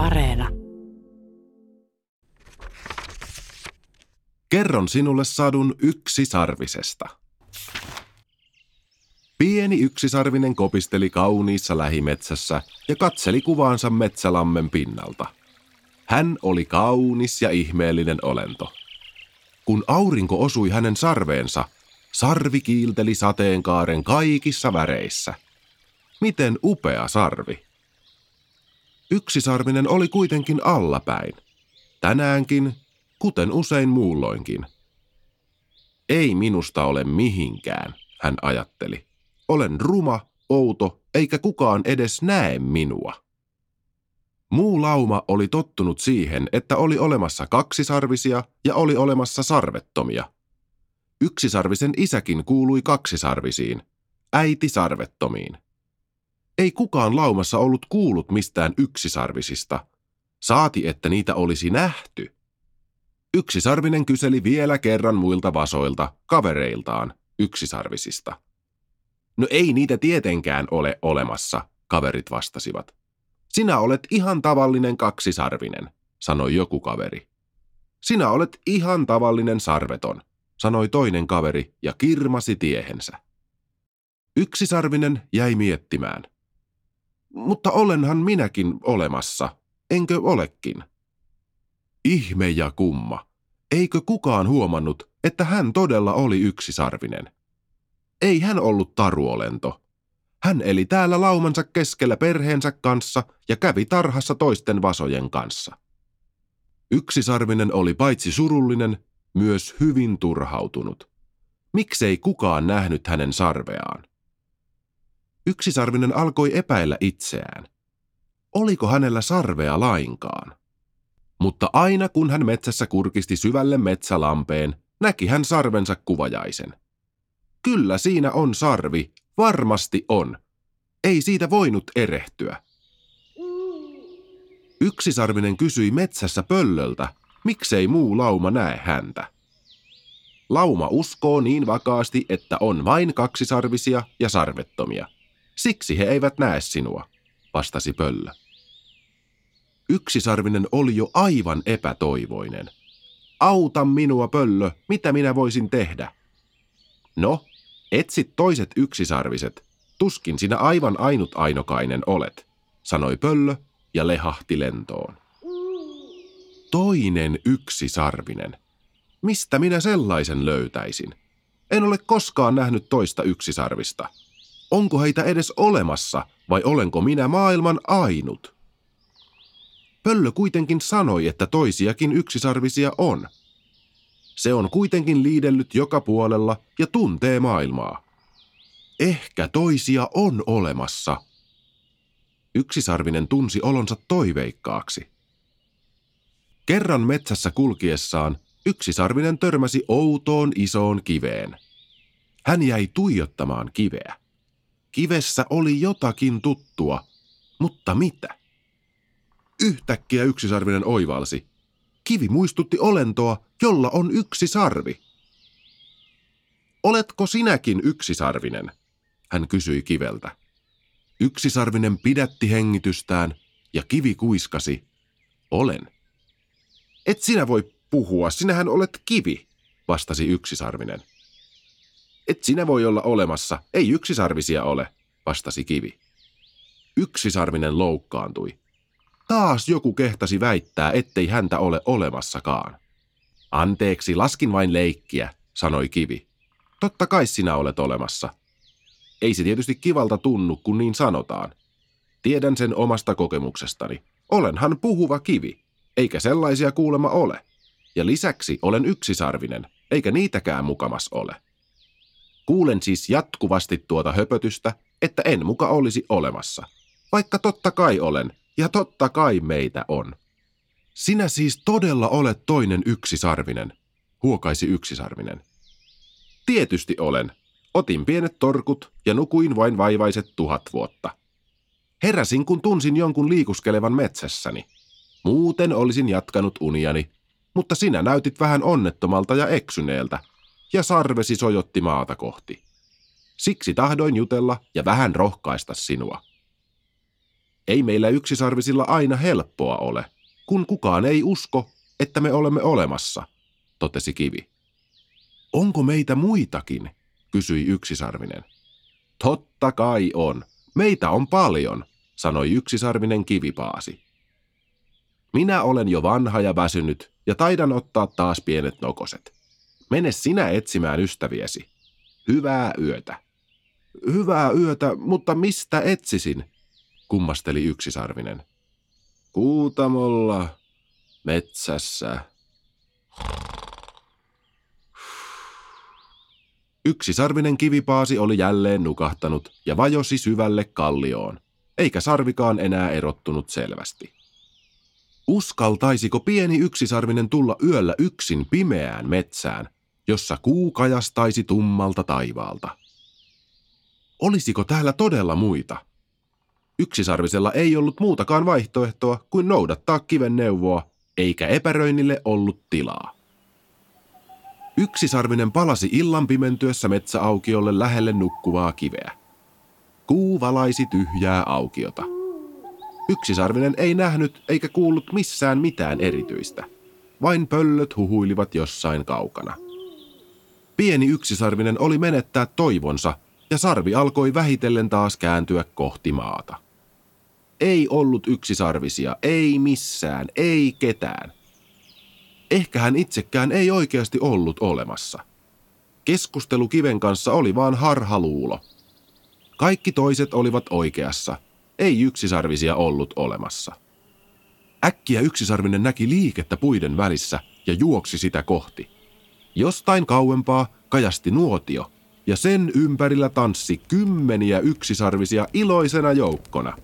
Areena. Kerron sinulle sadun yksisarvisesta. Pieni yksisarvinen kopisteli kauniissa lähimetsässä ja katseli kuvaansa metsälammen pinnalta. Hän oli kaunis ja ihmeellinen olento. Kun aurinko osui hänen sarveensa, sarvi kiilteli sateenkaaren kaikissa väreissä. Miten upea sarvi! Yksisarvinen oli kuitenkin allapäin. Tänäänkin, kuten usein muulloinkin. Ei minusta ole mihinkään, hän ajatteli. Olen ruma, outo, eikä kukaan edes näe minua. Muu lauma oli tottunut siihen, että oli olemassa kaksisarvisia ja oli olemassa sarvettomia. Yksisarvisen isäkin kuului kaksisarvisiin, äiti sarvettomiin. Ei kukaan laumassa ollut kuullut mistään yksisarvisista, saati että niitä olisi nähty. Yksisarvinen kyseli vielä kerran muilta vasoilta, kavereiltaan, yksisarvisista. No ei niitä tietenkään ole olemassa, kaverit vastasivat. Sinä olet ihan tavallinen kaksisarvinen, sanoi joku kaveri. Sinä olet ihan tavallinen sarveton, sanoi toinen kaveri ja kirmasi tiehensä. Yksisarvinen jäi miettimään. Mutta olenhan minäkin olemassa, enkö olekin? Ihme ja kumma. Eikö kukaan huomannut, että hän todella oli yksisarvinen? Ei hän ollut taruolento. Hän eli täällä laumansa keskellä perheensä kanssa ja kävi tarhassa toisten vasojen kanssa. Yksisarvinen oli paitsi surullinen, myös hyvin turhautunut. Miksei kukaan nähnyt hänen sarveaan? Yksisarvinen alkoi epäillä itseään. Oliko hänellä sarvea lainkaan? Mutta aina kun hän metsässä kurkisti syvälle metsälampeen, näki hän sarvensa kuvajaisen. Kyllä siinä on sarvi, varmasti on. Ei siitä voinut erehtyä. Yksisarvinen kysyi metsässä pöllöltä, miksei muu lauma näe häntä. Lauma uskoo niin vakaasti, että on vain kaksisarvisia ja sarvettomia. Siksi he eivät näe sinua, vastasi pöllö. Yksisarvinen oli jo aivan epätoivoinen. Auta minua, pöllö, mitä minä voisin tehdä? No, etsit toiset yksisarviset, tuskin sinä aivan ainut ainokainen olet, sanoi pöllö ja lehahti lentoon. Toinen yksisarvinen. Mistä minä sellaisen löytäisin? En ole koskaan nähnyt toista yksisarvista. Onko heitä edes olemassa vai olenko minä maailman ainut? Pöllö kuitenkin sanoi, että toisiakin yksisarvisia on. Se on kuitenkin liidellyt joka puolella ja tuntee maailmaa. Ehkä toisia on olemassa. Yksisarvinen tunsi olonsa toiveikkaaksi. Kerran metsässä kulkiessaan yksisarvinen törmäsi outoon isoon kiveen. Hän jäi tuijottamaan kiveä. Kivessä oli jotakin tuttua, mutta mitä? Yhtäkkiä yksisarvinen oivalsi. Kivi muistutti olentoa, jolla on yksi sarvi. Oletko sinäkin yksisarvinen? Hän kysyi kiveltä. Yksisarvinen pidätti hengitystään ja kivi kuiskasi. Olen. Et sinä voi puhua, sinähän olet kivi, vastasi yksisarvinen. Et sinä voi olla olemassa, ei yksisarvisia ole, vastasi kivi. Yksisarvinen loukkaantui. Taas joku kehtasi väittää, ettei häntä ole olemassakaan. Anteeksi, laskin vain leikkiä, sanoi kivi. Totta kai sinä olet olemassa. Ei se tietysti kivalta tunnu, kun niin sanotaan. Tiedän sen omasta kokemuksestani. Olenhan puhuva kivi, eikä sellaisia kuulema ole. Ja lisäksi olen yksisarvinen, eikä niitäkään mukamas ole. Kuulen siis jatkuvasti tuota höpötystä, että en muka olisi olemassa. Vaikka totta kai olen, ja totta kai meitä on. Sinä siis todella olet toinen yksisarvinen, huokaisi yksisarvinen. Tietysti olen. Otin pienet torkut ja nukuin vain vaivaiset tuhat vuotta. Heräsin, kun tunsin jonkun liikuskelevan metsässäni. Muuten olisin jatkanut uniani, mutta sinä näytit vähän onnettomalta ja eksyneeltä, ja sarvesi sojotti maata kohti. Siksi tahdoin jutella ja vähän rohkaista sinua. Ei meillä yksisarvisilla aina helppoa ole, kun kukaan ei usko, että me olemme olemassa, totesi kivi. Onko meitä muitakin, kysyi yksisarvinen. Totta kai on. Meitä on paljon, sanoi yksisarvinen kivipaasi. Minä olen jo vanha ja väsynyt ja taidan ottaa taas pienet nokoset. Mene sinä etsimään ystäviesi. Hyvää yötä. Hyvää yötä, mutta mistä etsisin? kummasteli yksisarvinen. Kuutamolla, metsässä. Yksisarvinen kivipaasi oli jälleen nukahtanut ja vajosi syvälle kallioon, eikä sarvikaan enää erottunut selvästi. Uskaltaisiko pieni yksisarvinen tulla yöllä yksin pimeään metsään, jossa kuu kajastaisi tummalta taivaalta? Olisiko täällä todella muita? Yksisarvisella ei ollut muutakaan vaihtoehtoa kuin noudattaa kiven neuvoa, eikä epäröinnille ollut tilaa. Yksisarvinen palasi illan pimentyessä metsäaukiolle lähelle nukkuvaa kiveä. Kuu valaisi tyhjää aukiota. Yksisarvinen ei nähnyt eikä kuullut missään mitään erityistä. Vain pöllöt huhuilivat jossain kaukana. Pieni yksisarvinen oli menettää toivonsa, ja sarvi alkoi vähitellen taas kääntyä kohti maata. Ei ollut yksisarvisia, ei missään, ei ketään. Ehkä hän itsekään ei oikeasti ollut olemassa. Keskustelu kiven kanssa oli vaan harhaluulo. Kaikki toiset olivat oikeassa – ei yksisarvisia ollut olemassa. Äkkiä yksisarvinen näki liikettä puiden välissä ja juoksi sitä kohti. Jostain kauempaa kajasti nuotio, ja sen ympärillä tanssi kymmeniä yksisarvisia iloisena joukkona.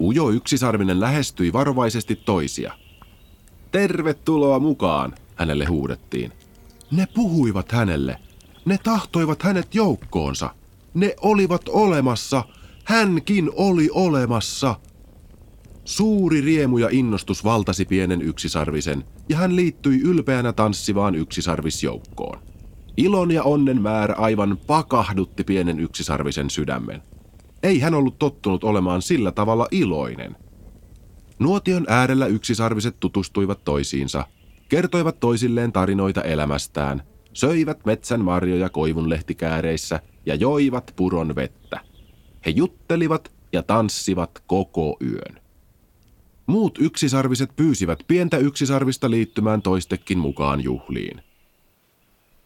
Ujo yksisarvinen lähestyi varovaisesti toisia. Tervetuloa mukaan, hänelle huudettiin. Ne puhuivat hänelle. Ne tahtoivat hänet joukkoonsa. Ne olivat olemassa Hänkin oli olemassa. Suuri riemu ja innostus valtasi pienen yksisarvisen, ja hän liittyi ylpeänä tanssivaan yksisarvisjoukkoon. Ilon ja onnen määrä aivan pakahdutti pienen yksisarvisen sydämen. Ei hän ollut tottunut olemaan sillä tavalla iloinen. Nuotion äärellä yksisarviset tutustuivat toisiinsa, kertoivat toisilleen tarinoita elämästään, söivät metsän marjoja koivun lehtikääreissä ja joivat puron vettä. He juttelivat ja tanssivat koko yön. Muut yksisarviset pyysivät pientä yksisarvista liittymään toistekin mukaan juhliin.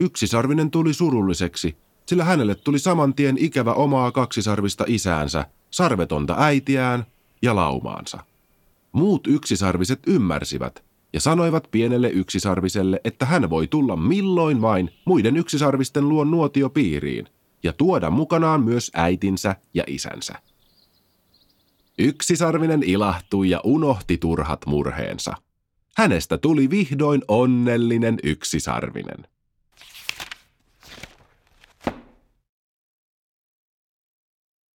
Yksisarvinen tuli surulliseksi, sillä hänelle tuli saman tien ikävä omaa kaksisarvista isäänsä, sarvetonta äitiään ja laumaansa. Muut yksisarviset ymmärsivät ja sanoivat pienelle yksisarviselle, että hän voi tulla milloin vain muiden yksisarvisten luon nuotiopiiriin, ja tuoda mukanaan myös äitinsä ja isänsä. Yksisarvinen ilahtui ja unohti turhat murheensa. Hänestä tuli vihdoin onnellinen yksisarvinen.